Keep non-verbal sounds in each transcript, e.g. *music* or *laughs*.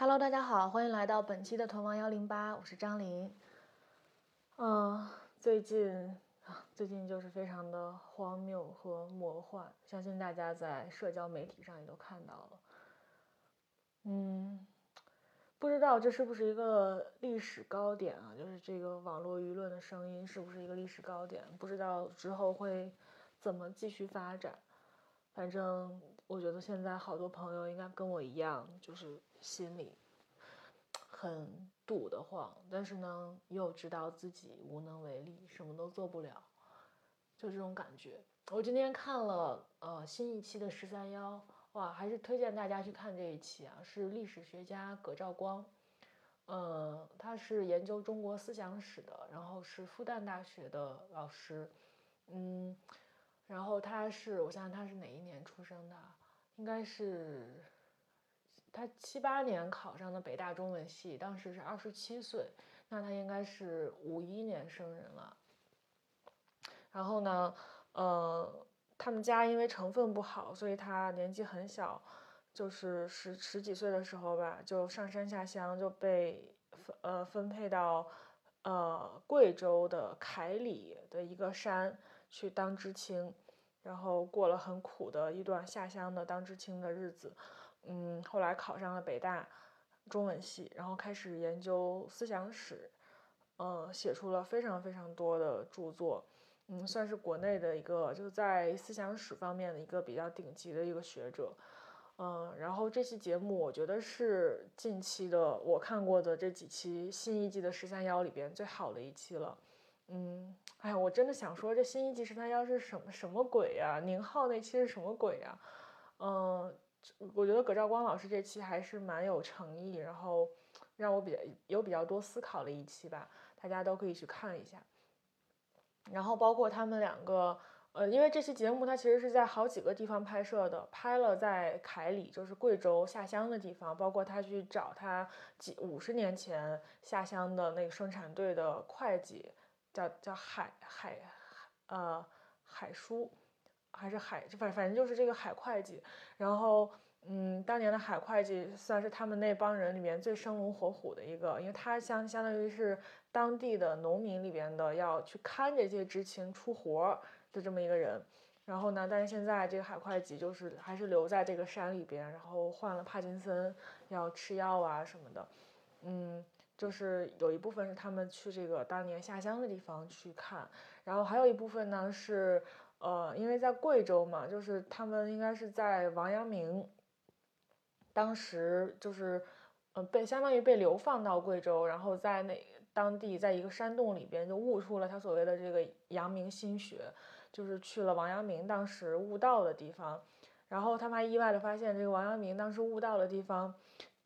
Hello，大家好，欢迎来到本期的屯王幺零八，我是张琳。嗯，最近，最近就是非常的荒谬和魔幻，相信大家在社交媒体上也都看到了。嗯，不知道这是不是一个历史高点啊？就是这个网络舆论的声音是不是一个历史高点？不知道之后会怎么继续发展。反正我觉得现在好多朋友应该跟我一样，就是心里很堵得慌，但是呢又知道自己无能为力，什么都做不了，就这种感觉。我今天看了呃新一期的十三幺，哇，还是推荐大家去看这一期啊，是历史学家葛兆光，呃，他是研究中国思想史的，然后是复旦大学的老师，嗯。然后他是，我想想他是哪一年出生的？应该是他七八年考上的北大中文系，当时是二十七岁，那他应该是五一年生人了。然后呢，呃，他们家因为成分不好，所以他年纪很小，就是十十几岁的时候吧，就上山下乡，就被分呃分配到呃贵州的凯里的一个山。去当知青，然后过了很苦的一段下乡的当知青的日子，嗯，后来考上了北大中文系，然后开始研究思想史，呃，写出了非常非常多的著作，嗯，算是国内的一个就在思想史方面的一个比较顶级的一个学者，嗯，然后这期节目我觉得是近期的我看过的这几期新一季的十三幺里边最好的一期了。嗯，哎呀，我真的想说，这新一季十三幺是什么什么鬼呀？宁浩那期是什么鬼呀？嗯，我觉得葛兆光老师这期还是蛮有诚意，然后 *smacks lips* 让我比较有比较多思考的一期吧，大家都可以去看一下。然后包括他们两个，呃，因为这期节目它其实是在好几个地方拍摄的，拍了在凯里，就是贵州下乡的地方，包括他去找他几五十年前下乡的那个生产队的会计。叫叫海海呃海叔还是海反反正就是这个海会计，然后嗯，当年的海会计算是他们那帮人里面最生龙活虎的一个，因为他相相当于是当地的农民里边的要去看这些执勤出活的这么一个人，然后呢，但是现在这个海会计就是还是留在这个山里边，然后患了帕金森要吃药啊什么的，嗯。就是有一部分是他们去这个当年下乡的地方去看，然后还有一部分呢是，呃，因为在贵州嘛，就是他们应该是在王阳明，当时就是，呃，被相当于被流放到贵州，然后在那当地在一个山洞里边就悟出了他所谓的这个阳明心学，就是去了王阳明当时悟道的地方，然后他们还意外的发现这个王阳明当时悟道的地方。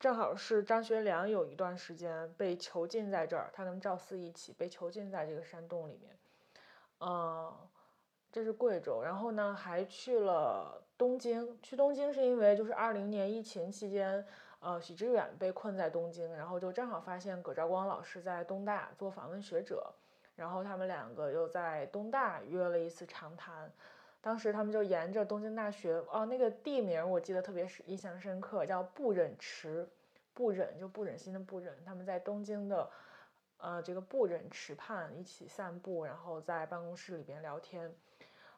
正好是张学良有一段时间被囚禁在这儿，他跟赵四一起被囚禁在这个山洞里面。嗯，这是贵州，然后呢还去了东京。去东京是因为就是二零年疫情期间，呃，许知远被困在东京，然后就正好发现葛兆光老师在东大做访问学者，然后他们两个又在东大约了一次长谈。当时他们就沿着东京大学哦，那个地名我记得特别是印象深刻，叫不忍池，不忍就不忍心的不忍。他们在东京的，呃，这个不忍池畔一起散步，然后在办公室里边聊天。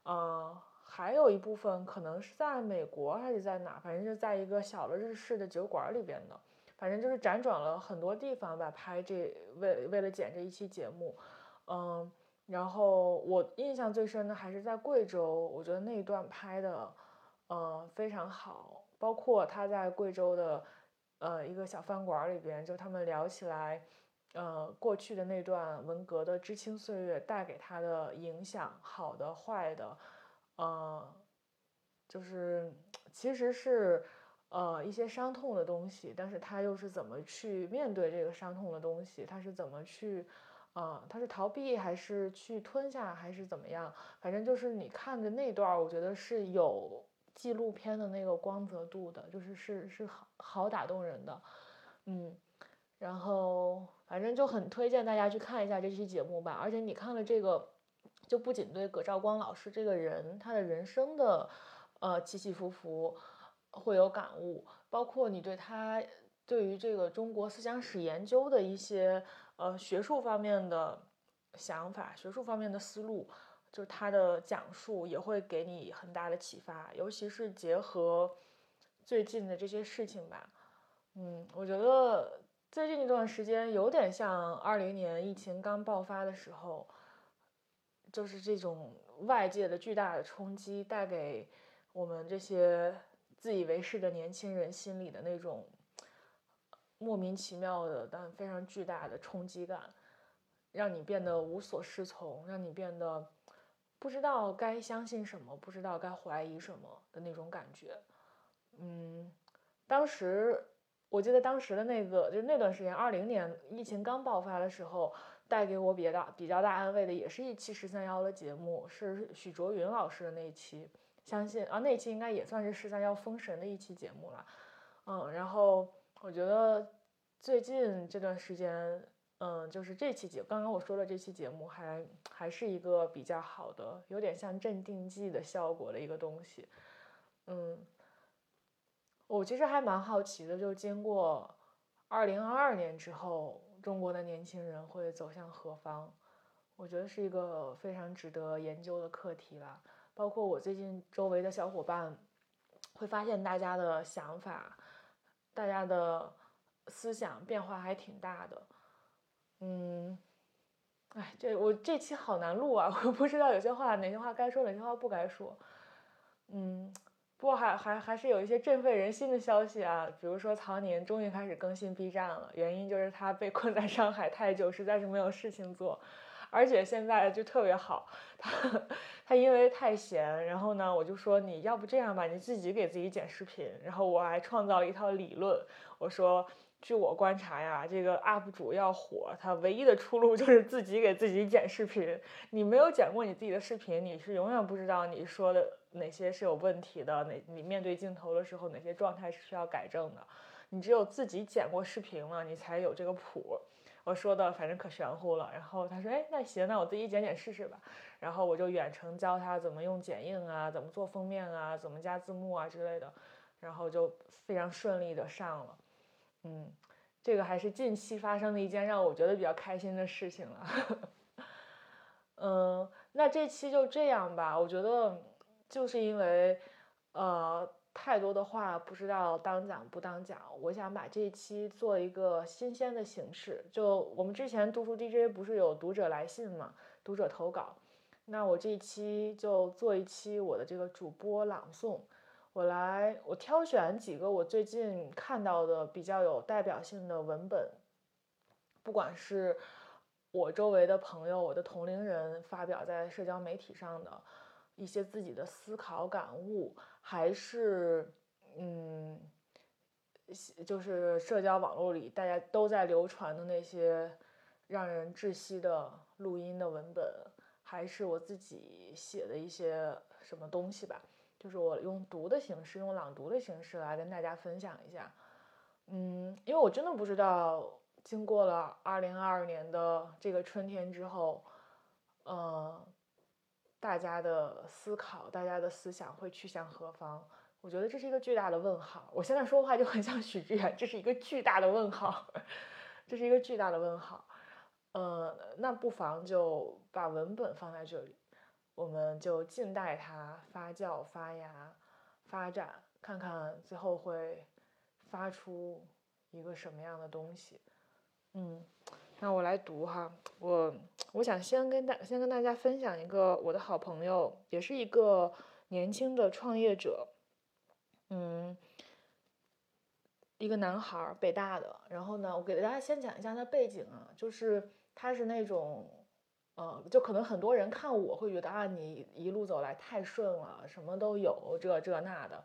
呃，还有一部分可能是在美国还是在哪，反正就在一个小的日式的酒馆里边的，反正就是辗转了很多地方吧，拍这为为了剪这一期节目，嗯。然后我印象最深的还是在贵州，我觉得那一段拍的，呃，非常好。包括他在贵州的，呃，一个小饭馆里边，就他们聊起来，呃，过去的那段文革的知青岁月带给他的影响，好的、坏的，呃，就是其实是，呃，一些伤痛的东西，但是他又是怎么去面对这个伤痛的东西？他是怎么去？啊，他是逃避还是去吞下还是怎么样？反正就是你看的那段，我觉得是有纪录片的那个光泽度的，就是是是好好打动人的，嗯，然后反正就很推荐大家去看一下这期节目吧。而且你看了这个，就不仅对葛兆光老师这个人他的人生的呃起起伏伏会有感悟，包括你对他。对于这个中国思想史研究的一些呃学术方面的想法、学术方面的思路，就是他的讲述也会给你很大的启发，尤其是结合最近的这些事情吧。嗯，我觉得最近一段时间有点像二零年疫情刚爆发的时候，就是这种外界的巨大的冲击带给我们这些自以为是的年轻人心里的那种莫名其妙的但非常巨大的冲击感，让你变得无所适从，让你变得不知道该相信什么，不知道该怀疑什么的那种感觉。嗯，当时。我记得当时的那个，就是那段时间，二零年疫情刚爆发的时候，带给我比较大、比较大安慰的，也是一期十三幺的节目，是许卓云老师的那一期。相信啊，那一期应该也算是十三幺封神的一期节目了。嗯，然后我觉得最近这段时间，嗯，就是这期节，刚刚我说的这期节目，还还是一个比较好的，有点像镇定剂的效果的一个东西。嗯。我其实还蛮好奇的，就经过二零二二年之后，中国的年轻人会走向何方？我觉得是一个非常值得研究的课题了。包括我最近周围的小伙伴，会发现大家的想法、大家的思想变化还挺大的。嗯，哎，这我这期好难录啊！*laughs* 我不知道有些话哪些话该说，哪些话不该说。嗯。不过还还还是有一些振奋人心的消息啊，比如说曹宁终于开始更新 B 站了，原因就是他被困在上海太久，实在是没有事情做，而且现在就特别好，他他因为太闲，然后呢，我就说你要不这样吧，你自己给自己剪视频，然后我还创造了一套理论，我说。据我观察呀，这个 UP 主要火，他唯一的出路就是自己给自己剪视频。你没有剪过你自己的视频，你是永远不知道你说的哪些是有问题的，哪你面对镜头的时候哪些状态是需要改正的。你只有自己剪过视频了，你才有这个谱。我说的反正可玄乎了。然后他说，哎，那行，那我自己剪剪试试吧。然后我就远程教他怎么用剪映啊，怎么做封面啊，怎么加字幕啊之类的，然后就非常顺利的上了。嗯，这个还是近期发生的一件让我觉得比较开心的事情了。*laughs* 嗯，那这期就这样吧。我觉得就是因为呃太多的话不知道当讲不当讲，我想把这一期做一个新鲜的形式。就我们之前读书 DJ 不是有读者来信嘛，读者投稿，那我这一期就做一期我的这个主播朗诵。我来，我挑选几个我最近看到的比较有代表性的文本，不管是我周围的朋友、我的同龄人发表在社交媒体上的一些自己的思考感悟，还是嗯，就是社交网络里大家都在流传的那些让人窒息的录音的文本，还是我自己写的一些什么东西吧。就是我用读的形式，用朗读的形式来跟大家分享一下，嗯，因为我真的不知道，经过了二零二二年的这个春天之后，呃，大家的思考，大家的思想会去向何方？我觉得这是一个巨大的问号。我现在说话就很像许志远，这是一个巨大的问号，*laughs* 这是一个巨大的问号。呃，那不妨就把文本放在这里。我们就静待它发酵、发芽、发展，看看最后会发出一个什么样的东西。嗯，那我来读哈，我我想先跟大先跟大家分享一个我的好朋友，也是一个年轻的创业者，嗯，一个男孩，北大的。然后呢，我给大家先讲一下他背景啊，就是他是那种。呃，就可能很多人看我会觉得啊，你一路走来太顺了，什么都有，这这那的，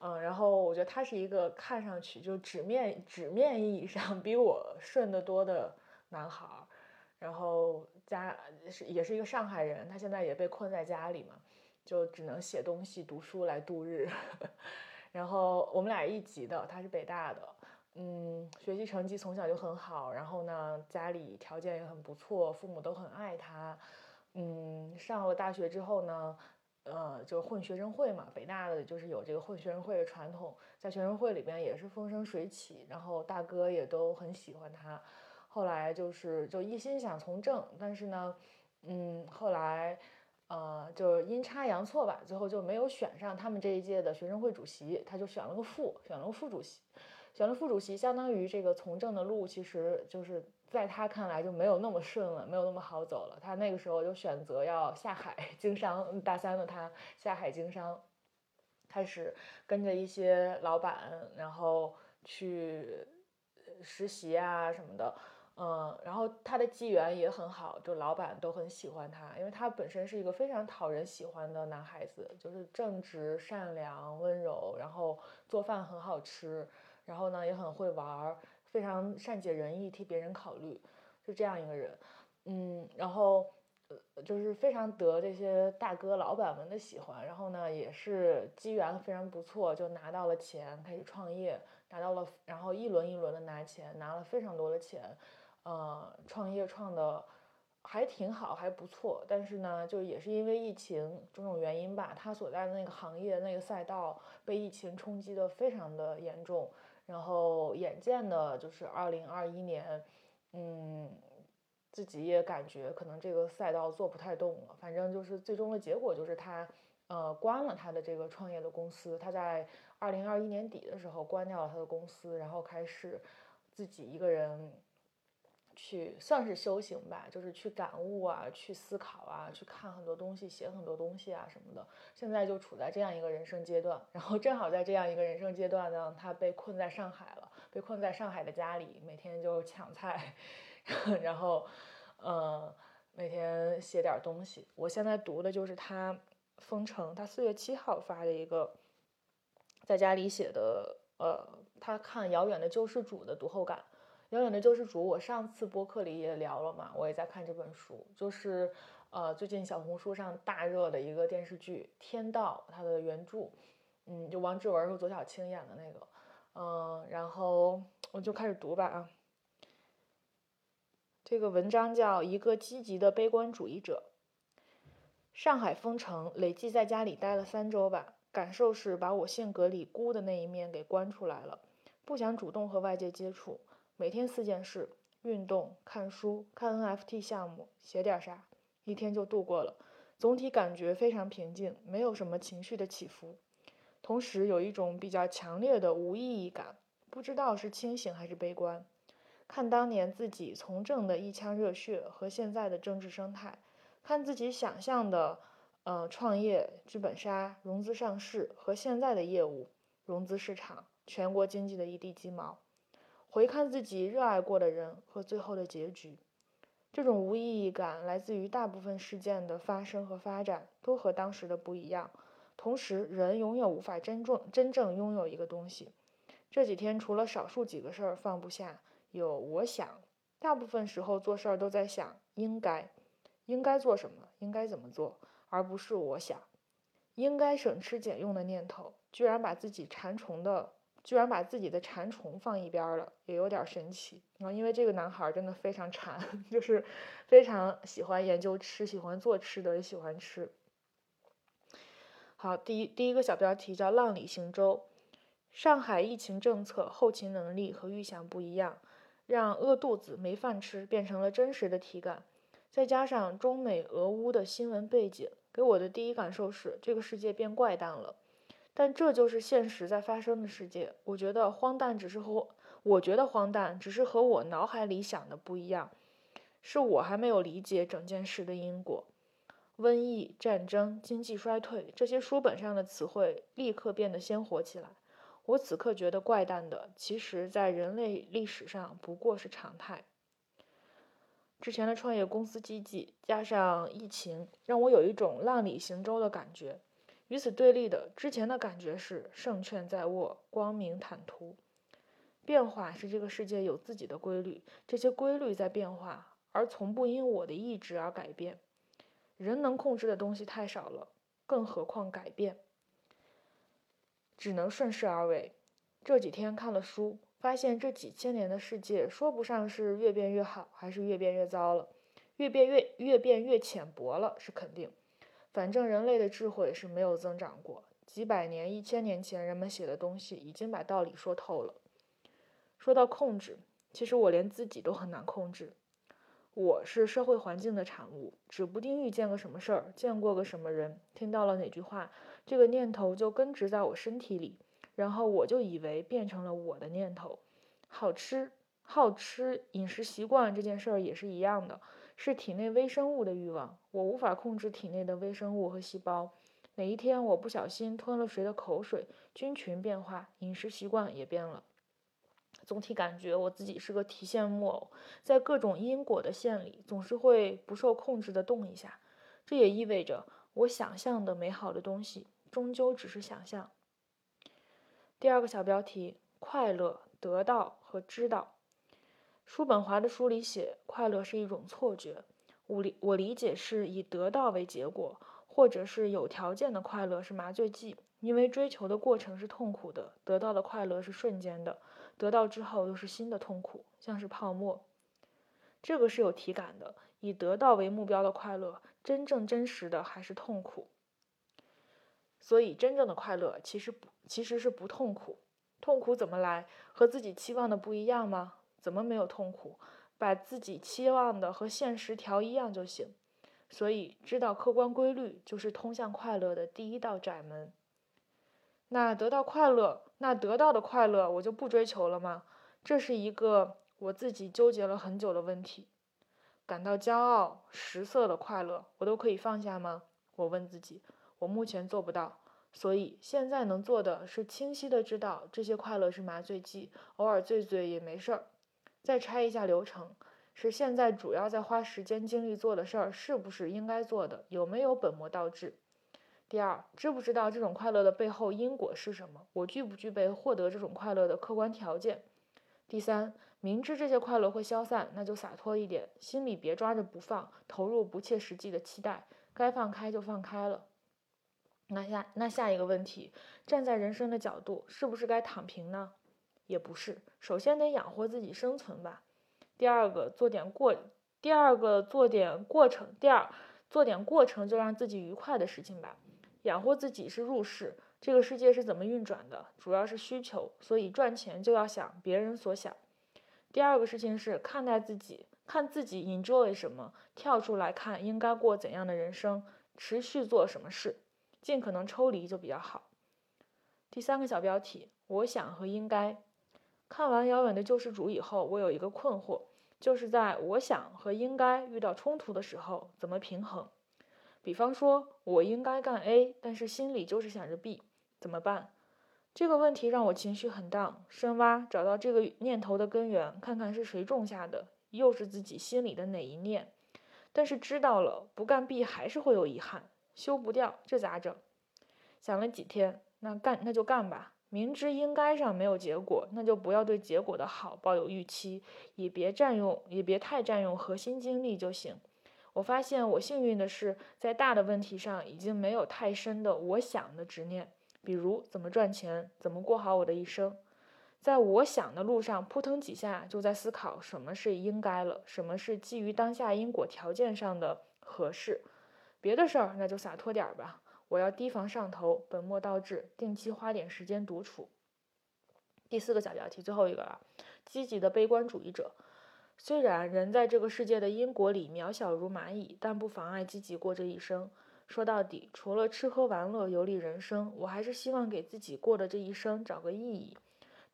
嗯，然后我觉得他是一个看上去就纸面纸面意义上比我顺得多的男孩，然后家是也是一个上海人，他现在也被困在家里嘛，就只能写东西、读书来度日，*laughs* 然后我们俩一级的，他是北大的。嗯，学习成绩从小就很好，然后呢，家里条件也很不错，父母都很爱他。嗯，上了大学之后呢，呃，就混学生会嘛，北大的就是有这个混学生会的传统，在学生会里边也是风生水起，然后大哥也都很喜欢他。后来就是就一心想从政，但是呢，嗯，后来呃，就阴差阳错吧，最后就没有选上他们这一届的学生会主席，他就选了个副，选了个副主席，选了副主席，相当于这个从政的路其实就是在他看来就没有那么顺了，没有那么好走了。他那个时候就选择要下海 *laughs* 经商，大三的他下海经商，开始跟着一些老板，然后去实习啊什么的。嗯，然后他的机缘也很好，就老板都很喜欢他，因为他本身是一个非常讨人喜欢的男孩子，就是正直、善良、温柔，然后做饭很好吃，然后呢也很会玩，非常善解人意，替别人考虑，是这样一个人。嗯，然后就是非常得这些大哥老板们的喜欢，然后呢也是机缘非常不错，就拿到了钱，开始创业，拿到了，然后一轮一轮的拿钱，拿了非常多的钱。呃，创业创的还挺好，还不错。但是呢，就也是因为疫情种种原因吧，他所在的那个行业那个赛道被疫情冲击的非常的严重。然后眼见的就是二零二一年，嗯，自己也感觉可能这个赛道做不太动了。反正就是最终的结果就是他呃关了他的这个创业的公司。他在二零二一年底的时候关掉了他的公司，然后开始自己一个人。去算是修行吧，就是去感悟啊，去思考啊，去看很多东西，写很多东西啊什么的。现在就处在这样一个人生阶段，然后正好在这样一个人生阶段呢，他被困在上海了，被困在上海的家里，每天就抢菜，*laughs* 然后，呃，每天写点东西。我现在读的就是他封城，他四月七号发的一个，在家里写的，呃，他看《遥远的救世主》的读后感。遥远的救世主，我上次播客里也聊了嘛，我也在看这本书，就是呃最近小红书上大热的一个电视剧《天道》，它的原著，嗯，就王志文和左小青演的那个，嗯，然后我就开始读吧啊。这个文章叫《一个积极的悲观主义者》。上海封城，累计在家里待了三周吧，感受是把我性格里孤的那一面给关出来了，不想主动和外界接触。每天四件事：运动、看书、看 NFT 项目、写点啥，一天就度过了。总体感觉非常平静，没有什么情绪的起伏。同时有一种比较强烈的无意义感，不知道是清醒还是悲观。看当年自己从政的一腔热血和现在的政治生态，看自己想象的，呃，创业、剧本杀、融资上市和现在的业务、融资市场、全国经济的一地鸡毛。回看自己热爱过的人和最后的结局，这种无意义感来自于大部分事件的发生和发展都和当时的不一样。同时，人永远无法真正真正拥有一个东西。这几天除了少数几个事儿放不下，有我想，大部分时候做事儿都在想应该，应该做什么，应该怎么做，而不是我想，应该省吃俭用的念头，居然把自己馋虫的。居然把自己的馋虫放一边了，也有点神奇啊！因为这个男孩真的非常馋，*laughs* 就是非常喜欢研究吃，喜欢做吃的，也喜欢吃。好，第一第一个小标题叫“浪里行舟”。上海疫情政策后勤能力和预想不一样，让饿肚子没饭吃变成了真实的体感。再加上中美俄乌的新闻背景，给我的第一感受是这个世界变怪诞了。但这就是现实在发生的世界。我觉得荒诞只是和我觉得荒诞只是和我脑海里想的不一样，是我还没有理解整件事的因果。瘟疫、战争、经济衰退，这些书本上的词汇立刻变得鲜活起来。我此刻觉得怪诞的，其实在人类历史上不过是常态。之前的创业公司积极，加上疫情，让我有一种浪里行舟的感觉。与此对立的，之前的感觉是胜券在握，光明坦途。变化是这个世界有自己的规律，这些规律在变化，而从不因我的意志而改变。人能控制的东西太少了，更何况改变，只能顺势而为。这几天看了书，发现这几千年的世界，说不上是越变越好，还是越变越糟了，越变越越变越浅薄了是肯定。反正人类的智慧是没有增长过，几百年、一千年前人们写的东西已经把道理说透了。说到控制，其实我连自己都很难控制。我是社会环境的产物，指不定遇见个什么事儿，见过个什么人，听到了哪句话，这个念头就根植在我身体里，然后我就以为变成了我的念头。好吃，好吃，饮食习惯这件事儿也是一样的，是体内微生物的欲望。我无法控制体内的微生物和细胞。哪一天我不小心吞了谁的口水，菌群变化，饮食习惯也变了。总体感觉我自己是个提线木偶，在各种因果的线里，总是会不受控制的动一下。这也意味着，我想象的美好的东西，终究只是想象。第二个小标题：快乐、得到和知道。叔本华的书里写，快乐是一种错觉。我理我理解是以得到为结果，或者是有条件的快乐是麻醉剂，因为追求的过程是痛苦的，得到的快乐是瞬间的。得到之后又是新的痛苦，像是泡沫。这个是有体感的，以得到为目标的快乐，真正真实的还是痛苦。所以，真正的快乐其实不其实是不痛苦。痛苦怎么来？和自己期望的不一样吗？怎么没有痛苦？把自己期望的和现实调一样就行。所以，知道客观规律就是通向快乐的第一道窄门。那得到快乐，那得到的快乐我就不追求了吗？这是一个我自己纠结了很久的问题。感到骄傲、食色的快乐，我都可以放下吗？我问自己，我目前做不到。所以现在能做的是清晰的知道这些快乐是麻醉剂，偶尔醉醉也没事儿。再拆一下流程，是现在主要在花时间精力做的事儿，是不是应该做的？有没有本末倒置？第二，知不知道这种快乐的背后因果是什么？我具不具备获得这种快乐的客观条件？第三，明知这些快乐会消散，那就洒脱一点，心里别抓着不放，投入不切实际的期待，该放开就放开了。那下那下一个问题，站在人生的角度，是不是该躺平呢？也不是，首先得养活自己生存吧。第二个，做点过，第二个做点过程，第二做点过程就让自己愉快的事情吧。养活自己是入世，这个世界是怎么运转的？主要是需求，所以赚钱就要想别人所想。第二个事情是看待自己，看自己 enjoy 什么，跳出来看应该过怎样的人生，持续做什么事，尽可能抽离就比较好。第三个小标题：我想和应该。看完《遥远的救世主》以后，我有一个困惑，就是在我想和应该遇到冲突的时候，怎么平衡？比方说，我应该干 A，但是心里就是想着 B，怎么办？这个问题让我情绪很荡。深挖，找到这个念头的根源，看看是谁种下的，又是自己心里的哪一念？但是知道了，不干 B 还是会有遗憾，修不掉，这咋整？想了几天，那干那就干吧。明知应该上没有结果，那就不要对结果的好抱有预期，也别占用，也别太占用核心精力就行。我发现我幸运的是，在大的问题上已经没有太深的我想的执念，比如怎么赚钱，怎么过好我的一生。在我想的路上扑腾几下，就在思考什么是应该了，什么是基于当下因果条件上的合适。别的事儿那就洒脱点儿吧。我要提防上头，本末倒置，定期花点时间独处。第四个小标题，最后一个啊，积极的悲观主义者。虽然人在这个世界的因果里渺小如蚂蚁，但不妨碍积极过这一生。说到底，除了吃喝玩乐、游历人生，我还是希望给自己过的这一生找个意义。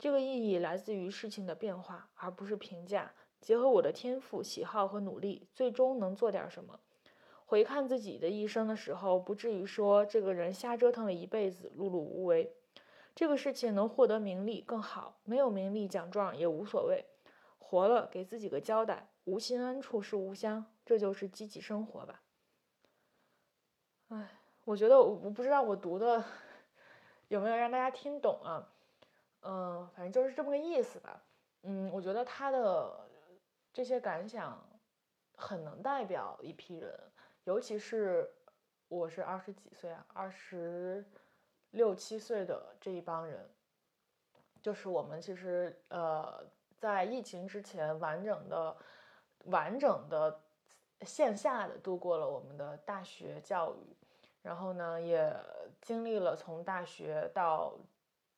这个意义来自于事情的变化，而不是评价。结合我的天赋、喜好和努力，最终能做点什么。回看自己的一生的时候，不至于说这个人瞎折腾了一辈子，碌碌无为。这个事情能获得名利更好，没有名利奖状也无所谓。活了，给自己个交代。无心安处是吾乡，这就是积极生活吧。哎，我觉得我我不知道我读的有没有让大家听懂啊？嗯，反正就是这么个意思吧。嗯，我觉得他的这些感想很能代表一批人，尤其是我是二十几岁啊，二十六七岁的这一帮人，就是我们其实呃。在疫情之前，完整的、完整的线下的度过了我们的大学教育，然后呢，也经历了从大学到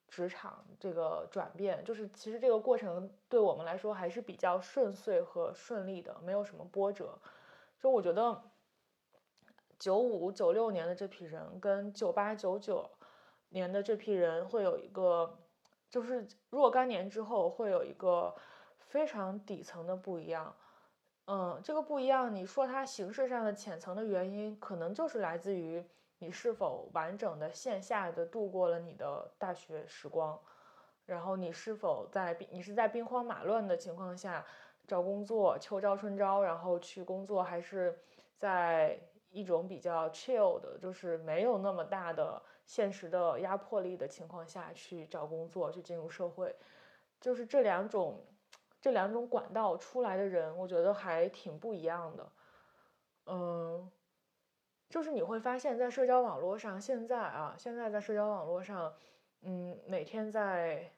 职场这个转变，就是其实这个过程对我们来说还是比较顺遂和顺利的，没有什么波折。就我觉得，九五九六年的这批人跟九八九九年的这批人会有一个，就是若干年之后会有一个非常底层的不一样。嗯，这个不一样，你说它形式上的浅层的原因，可能就是来自于你是否完整的线下的度过了你的大学时光，然后你是否在你是在兵荒马乱的情况下找工作，秋招春招，然后去工作，还是在一种比较 chill 的，就是没有那么大的现实的压迫力的情况下去找工作，去进入社会，就是这两种。这两种管道出来的人，我觉得还挺不一样的。嗯，就是你会发现在社交网络上，现在啊，现在在社交网络上，嗯，每天在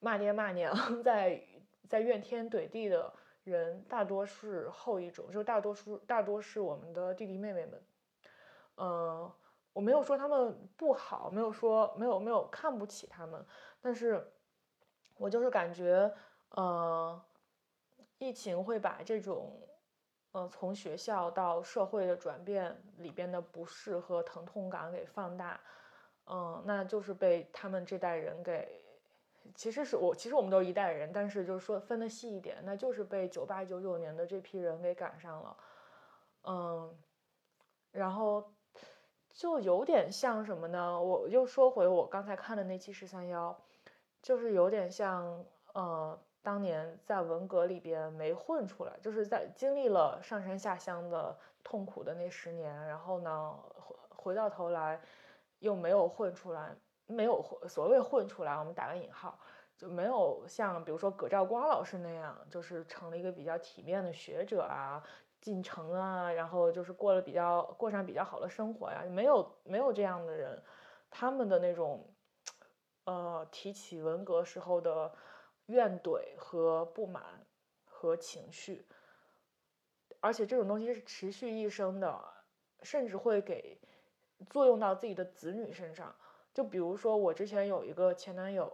骂爹骂娘，*laughs* 在在怨天怼地的人，大多是后一种，就大多数大多是我们的弟弟妹妹们。嗯，我没有说他们不好，没有说没有没有看不起他们，但是我就是感觉。呃，疫情会把这种，呃，从学校到社会的转变里边的不适和疼痛感给放大，嗯，那就是被他们这代人给，其实是我，其实我们都是一代人，但是就是说分的细一点，那就是被九八九九年的这批人给赶上了，嗯，然后就有点像什么呢？我又说回我刚才看的那期十三幺，就是有点像，呃。当年在文革里边没混出来，就是在经历了上山下乡的痛苦的那十年，然后呢回回到头来又没有混出来，没有所谓混出来，我们打个引号，就没有像比如说葛兆光老师那样，就是成了一个比较体面的学者啊，进城啊，然后就是过了比较过上比较好的生活呀，没有没有这样的人，他们的那种呃提起文革时候的。怨怼和不满和情绪，而且这种东西是持续一生的，甚至会给作用到自己的子女身上。就比如说，我之前有一个前男友，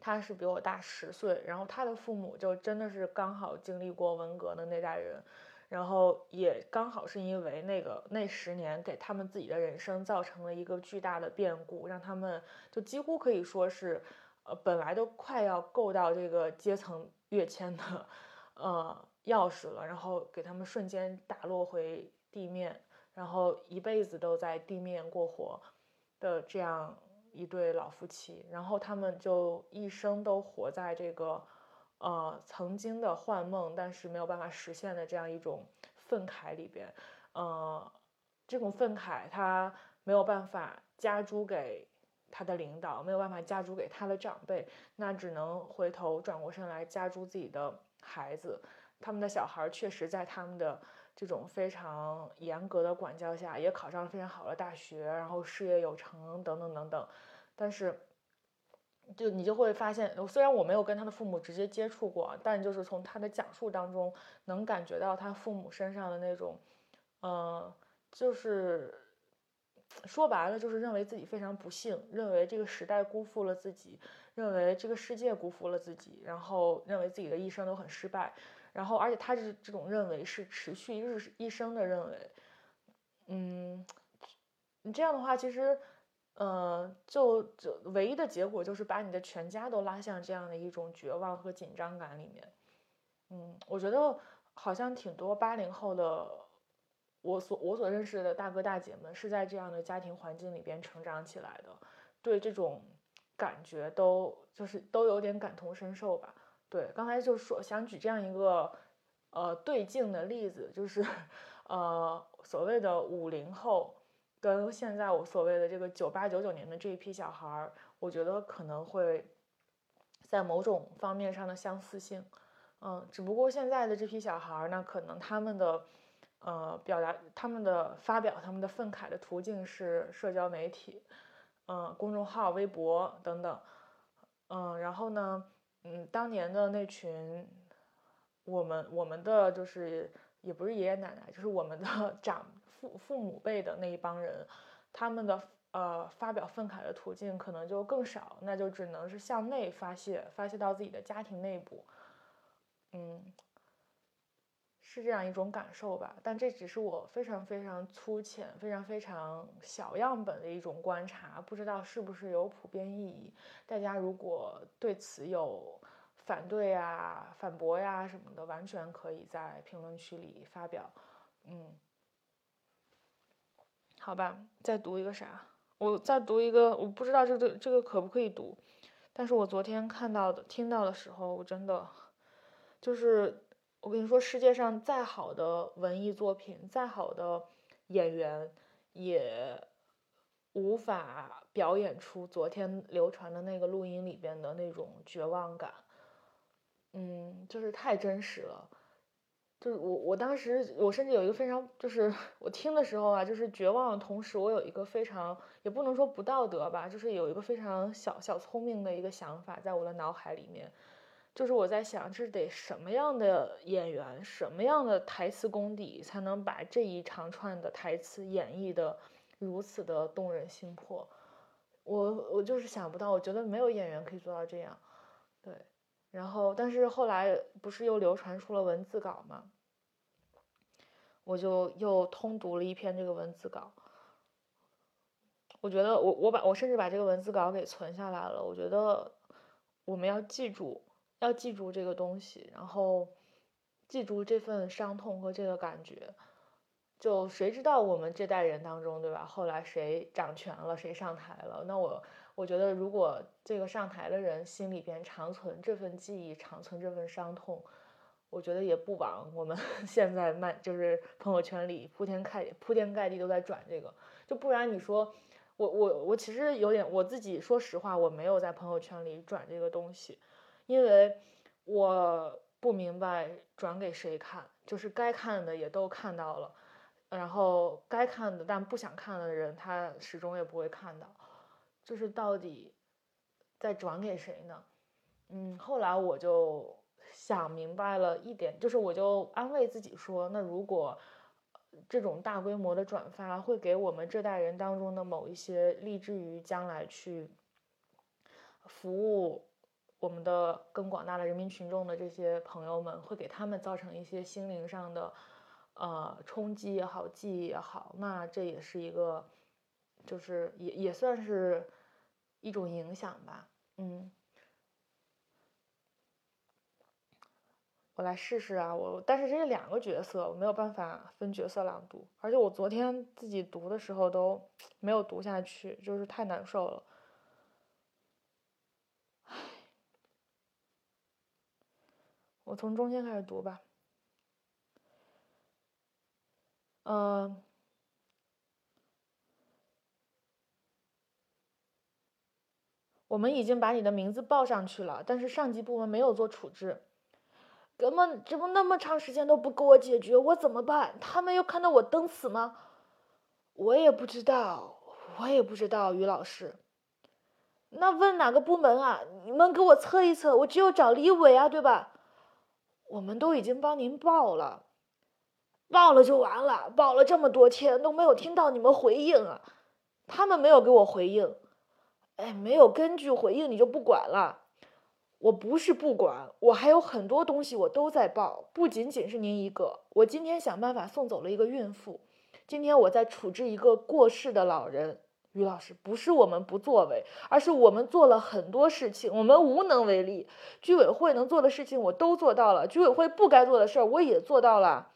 他是比我大十岁，然后他的父母就真的是刚好经历过文革的那代人，然后也刚好是因为那个那十年给他们自己的人生造成了一个巨大的变故，让他们就几乎可以说是。呃，本来都快要够到这个阶层跃迁的，呃，钥匙了，然后给他们瞬间打落回地面，然后一辈子都在地面过活的这样一对老夫妻，然后他们就一生都活在这个，呃，曾经的幻梦，但是没有办法实现的这样一种愤慨里边，呃，这种愤慨他没有办法加诸给。他的领导没有办法加诸给他的长辈，那只能回头转过身来加诸自己的孩子。他们的小孩确实在他们的这种非常严格的管教下，也考上了非常好的大学，然后事业有成等等等等。但是，就你就会发现，虽然我没有跟他的父母直接接触过，但就是从他的讲述当中，能感觉到他父母身上的那种，嗯，就是。说白了就是认为自己非常不幸，认为这个时代辜负了自己，认为这个世界辜负了自己，然后认为自己的一生都很失败，然后而且他是这种认为是持续一日一生的认为，嗯，你这样的话其实，呃，就就唯一的结果就是把你的全家都拉向这样的一种绝望和紧张感里面，嗯，我觉得好像挺多八零后的。我所我所认识的大哥大姐们是在这样的家庭环境里边成长起来的，对这种感觉都就是都有点感同身受吧。对，刚才就说想举这样一个呃对镜的例子，就是呃所谓的五零后跟现在我所谓的这个九八九九年的这一批小孩儿，我觉得可能会在某种方面上的相似性，嗯，只不过现在的这批小孩儿呢，可能他们的。呃，表达他们的发表他们的愤慨的途径是社交媒体，嗯，公众号、微博等等，嗯，然后呢，嗯，当年的那群，我们我们的就是也不是爷爷奶奶，就是我们的长父父母辈的那一帮人，他们的呃发表愤慨的途径可能就更少，那就只能是向内发泄，发泄到自己的家庭内部，嗯。是这样一种感受吧，但这只是我非常非常粗浅、非常非常小样本的一种观察，不知道是不是有普遍意义。大家如果对此有反对啊、反驳呀什么的，完全可以在评论区里发表。嗯，好吧，再读一个啥？我再读一个，我不知道这个这个可不可以读，但是我昨天看到的、听到的时候，我真的就是。我跟你说，世界上再好的文艺作品，再好的演员，也无法表演出昨天流传的那个录音里边的那种绝望感。嗯，就是太真实了。就是我，我当时，我甚至有一个非常，就是我听的时候啊，就是绝望的同时，我有一个非常，也不能说不道德吧，就是有一个非常小小聪明的一个想法在我的脑海里面。就是我在想，这得什么样的演员，什么样的台词功底，才能把这一长串的台词演绎的如此的动人心魄？我我就是想不到，我觉得没有演员可以做到这样。对，然后但是后来不是又流传出了文字稿吗？我就又通读了一篇这个文字稿。我觉得我我把我甚至把这个文字稿给存下来了。我觉得我们要记住。要记住这个东西，然后记住这份伤痛和这个感觉。就谁知道我们这代人当中，对吧？后来谁掌权了，谁上台了？那我我觉得，如果这个上台的人心里边长存这份记忆，长存这份伤痛，我觉得也不枉我们 *laughs* 现在慢就是朋友圈里铺天盖铺天盖地都在转这个。就不然你说我我我其实有点我自己说实话，我没有在朋友圈里转这个东西。因为我不明白转给谁看，就是该看的也都看到了，然后该看的但不想看的人，他始终也不会看到，就是到底在转给谁呢？嗯，后来我就想明白了一点，就是我就安慰自己说，那如果这种大规模的转发会给我们这代人当中的某一些立志于将来去服务。我们的更广大的人民群众的这些朋友们，会给他们造成一些心灵上的，呃冲击也好，记忆也好，那这也是一个，就是也也算是一种影响吧。嗯，我来试试啊，我但是这是两个角色，我没有办法分角色朗读，而且我昨天自己读的时候都没有读下去，就是太难受了。我从中间开始读吧。嗯，我们已经把你的名字报上去了，但是上级部门没有做处置。怎么这么那么长时间都不给我解决，我怎么办？他们要看到我等死吗？我也不知道，我也不知道，于老师。那问哪个部门啊？你们给我测一测，我只有找李伟啊，对吧？我们都已经帮您报了，报了就完了，报了这么多天都没有听到你们回应啊！他们没有给我回应，哎，没有根据回应你就不管了？我不是不管，我还有很多东西我都在报，不仅仅是您一个。我今天想办法送走了一个孕妇，今天我在处置一个过世的老人。于老师，不是我们不作为，而是我们做了很多事情，我们无能为力。居委会能做的事情我都做到了，居委会不该做的事儿我也做到了。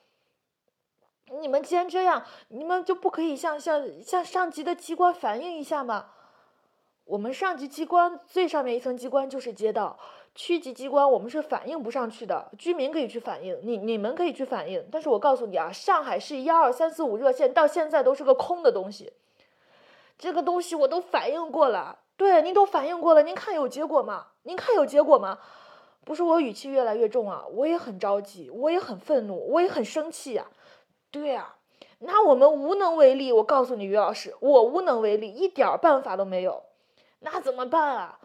你们既然这样，你们就不可以向向向上级的机关反映一下吗？我们上级机关最上面一层机关就是街道，区级机关我们是反映不上去的。居民可以去反映，你你们可以去反映，但是我告诉你啊，上海市幺二三四五热线到现在都是个空的东西。这个东西我都反映过了，对，您都反映过了，您看有结果吗？您看有结果吗？不是我语气越来越重啊，我也很着急，我也很愤怒，我也很生气呀。对啊，那我们无能为力。我告诉你，于老师，我无能为力，一点办法都没有。那怎么办啊？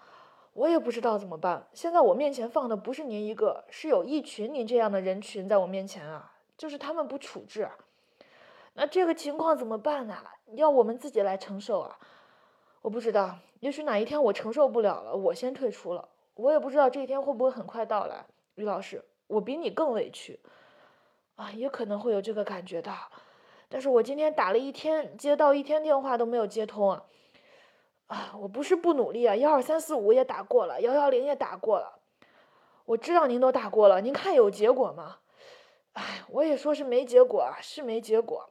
我也不知道怎么办。现在我面前放的不是您一个，是有一群您这样的人群在我面前啊，就是他们不处置。那这个情况怎么办呢？要我们自己来承受啊！我不知道，也许哪一天我承受不了了，我先退出了。我也不知道这一天会不会很快到来。于老师，我比你更委屈啊，也可能会有这个感觉的。但是我今天打了一天，接到一天电话都没有接通啊！啊，我不是不努力啊，幺二三四五也打过了，幺幺零也打过了。我知道您都打过了，您看有结果吗？哎，我也说是没结果啊，是没结果。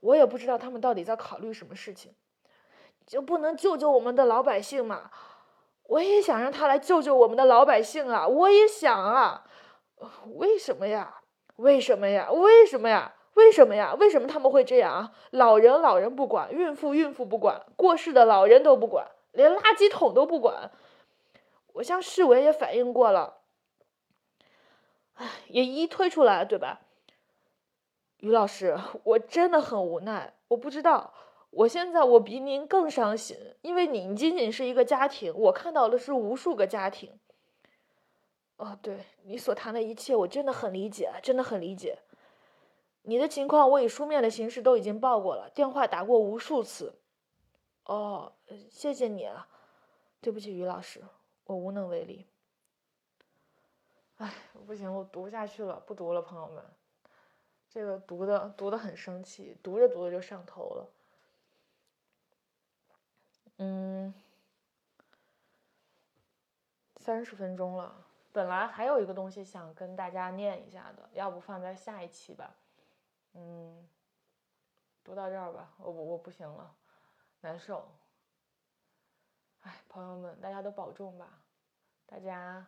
我也不知道他们到底在考虑什么事情，就不能救救我们的老百姓吗？我也想让他来救救我们的老百姓啊！我也想啊，为什么呀？为什么呀？为什么呀？为什么呀？为什么他们会这样啊？老人老人不管，孕妇孕妇不管，过世的老人都不管，连垃圾桶都不管。我向市委也反映过了，哎，也一一推出来，对吧？于老师，我真的很无奈，我不知道，我现在我比您更伤心，因为您仅仅是一个家庭，我看到的是无数个家庭。哦，对你所谈的一切，我真的很理解，真的很理解。你的情况我以书面的形式都已经报过了，电话打过无数次。哦，谢谢你啊，对不起于老师，我无能为力。哎，不行，我读不下去了，不读了，朋友们，这个读的读的很生气，读着读着就上头了。嗯，三十分钟了，本来还有一个东西想跟大家念一下的，要不放在下一期吧。嗯，读到这儿吧，我我不行了，难受。哎，朋友们，大家都保重吧。大家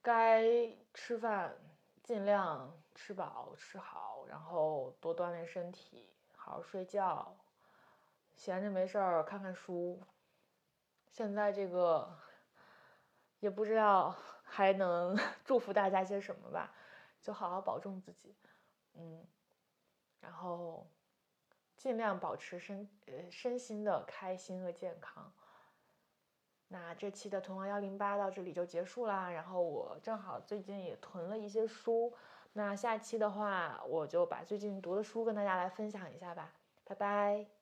该吃饭尽量吃饱吃好，然后多锻炼身体，好好睡觉。闲着没事儿看看书。现在这个也不知道还能 *laughs* 祝福大家些什么吧，就好好保重自己。嗯。然后，尽量保持身呃身心的开心和健康。那这期的囤王幺零八到这里就结束啦。然后我正好最近也囤了一些书，那下期的话我就把最近读的书跟大家来分享一下吧。拜拜。